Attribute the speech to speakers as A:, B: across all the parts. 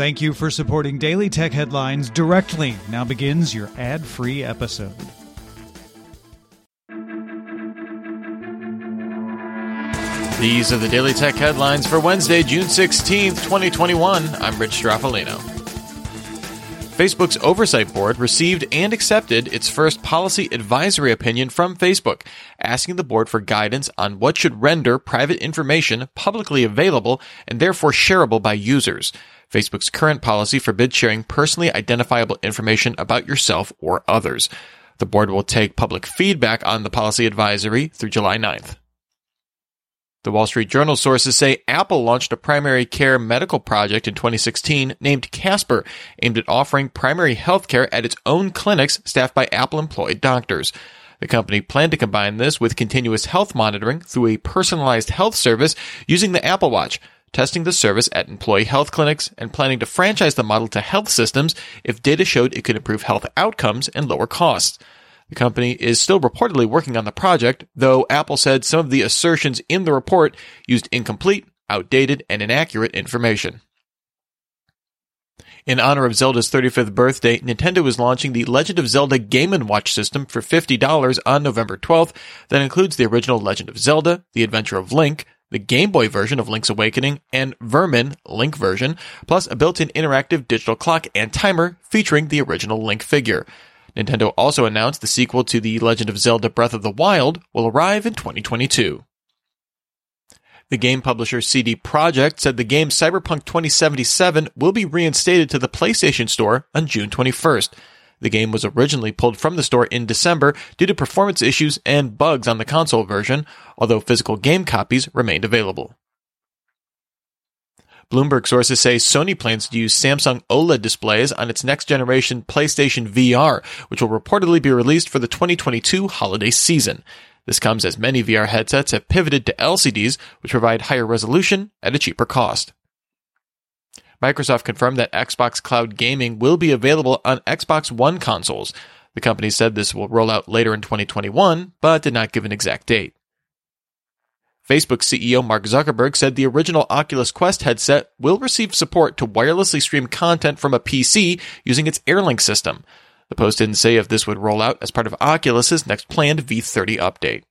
A: Thank you for supporting Daily Tech Headlines directly. Now begins your ad free episode.
B: These are the Daily Tech headlines for Wednesday, June 16th, 2021. I'm Rich Stroffolino. Facebook's Oversight Board received and accepted its first policy advisory opinion from Facebook, asking the board for guidance on what should render private information publicly available and therefore shareable by users. Facebook's current policy forbids sharing personally identifiable information about yourself or others. The board will take public feedback on the policy advisory through July 9th. The Wall Street Journal sources say Apple launched a primary care medical project in 2016 named Casper, aimed at offering primary health care at its own clinics staffed by Apple employed doctors. The company planned to combine this with continuous health monitoring through a personalized health service using the Apple Watch, testing the service at employee health clinics and planning to franchise the model to health systems if data showed it could improve health outcomes and lower costs. The company is still reportedly working on the project, though Apple said some of the assertions in the report used incomplete, outdated, and inaccurate information. In honor of Zelda's 35th birthday, Nintendo is launching the Legend of Zelda Game & Watch system for $50 on November 12th that includes the original Legend of Zelda, The Adventure of Link, the Game Boy version of Link's Awakening, and Vermin Link version, plus a built-in interactive digital clock and timer featuring the original Link figure. Nintendo also announced the sequel to The Legend of Zelda Breath of the Wild will arrive in 2022. The game publisher CD Projekt said the game Cyberpunk 2077 will be reinstated to the PlayStation Store on June 21st. The game was originally pulled from the store in December due to performance issues and bugs on the console version, although physical game copies remained available. Bloomberg sources say Sony plans to use Samsung OLED displays on its next generation PlayStation VR, which will reportedly be released for the 2022 holiday season. This comes as many VR headsets have pivoted to LCDs, which provide higher resolution at a cheaper cost. Microsoft confirmed that Xbox Cloud Gaming will be available on Xbox One consoles. The company said this will roll out later in 2021, but did not give an exact date. Facebook CEO Mark Zuckerberg said the original Oculus Quest headset will receive support to wirelessly stream content from a PC using its AirLink system. The post didn't say if this would roll out as part of Oculus's next planned V30 update.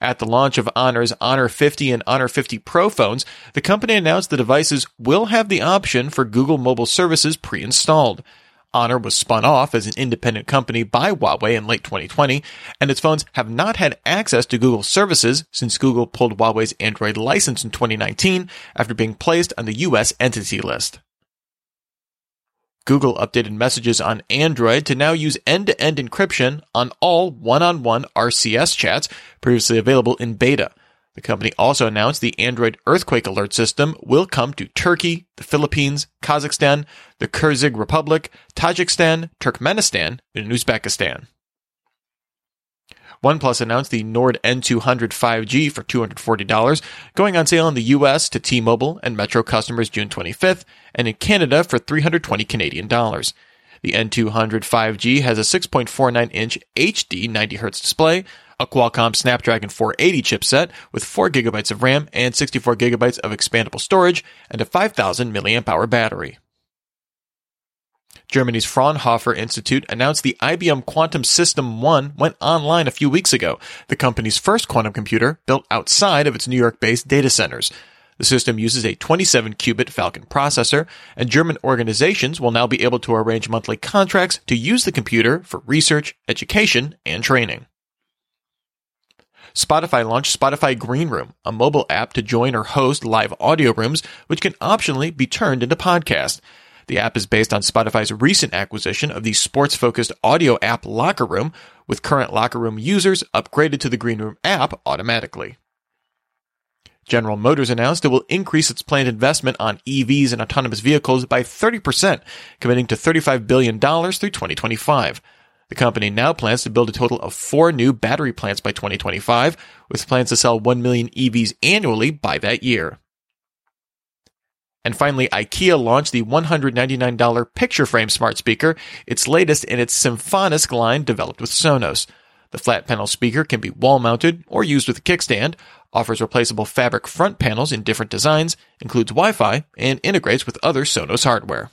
B: At the launch of Honor's Honor 50 and Honor 50 Pro phones, the company announced the devices will have the option for Google Mobile Services pre-installed. Honor was spun off as an independent company by Huawei in late 2020, and its phones have not had access to Google services since Google pulled Huawei's Android license in 2019 after being placed on the US entity list. Google updated messages on Android to now use end-to-end encryption on all one-on-one RCS chats previously available in beta. The company also announced the Android Earthquake Alert system will come to Turkey, the Philippines, Kazakhstan, the Kyrgyz Republic, Tajikistan, Turkmenistan, and Uzbekistan. OnePlus announced the Nord N200 5G for $240, going on sale in the US to T-Mobile and Metro customers June 25th, and in Canada for 320 Canadian dollars. The N200 5G has a 6.49 inch HD 90 Hz display, a Qualcomm Snapdragon 480 chipset with 4 GB of RAM and 64 GB of expandable storage, and a 5000 mAh battery. Germany's Fraunhofer Institute announced the IBM Quantum System 1 went online a few weeks ago, the company's first quantum computer built outside of its New York based data centers. The system uses a 27 qubit Falcon processor, and German organizations will now be able to arrange monthly contracts to use the computer for research, education, and training. Spotify launched Spotify Green Room, a mobile app to join or host live audio rooms, which can optionally be turned into podcasts. The app is based on Spotify's recent acquisition of the sports focused audio app Locker Room, with current Locker Room users upgraded to the Green Room app automatically. General Motors announced it will increase its planned investment on EVs and autonomous vehicles by 30%, committing to $35 billion through 2025. The company now plans to build a total of four new battery plants by 2025, with plans to sell 1 million EVs annually by that year. And finally, IKEA launched the $199 picture frame smart speaker, its latest in its Symfonisk line developed with Sonos. The flat panel speaker can be wall mounted or used with a kickstand, offers replaceable fabric front panels in different designs, includes Wi Fi, and integrates with other Sonos hardware.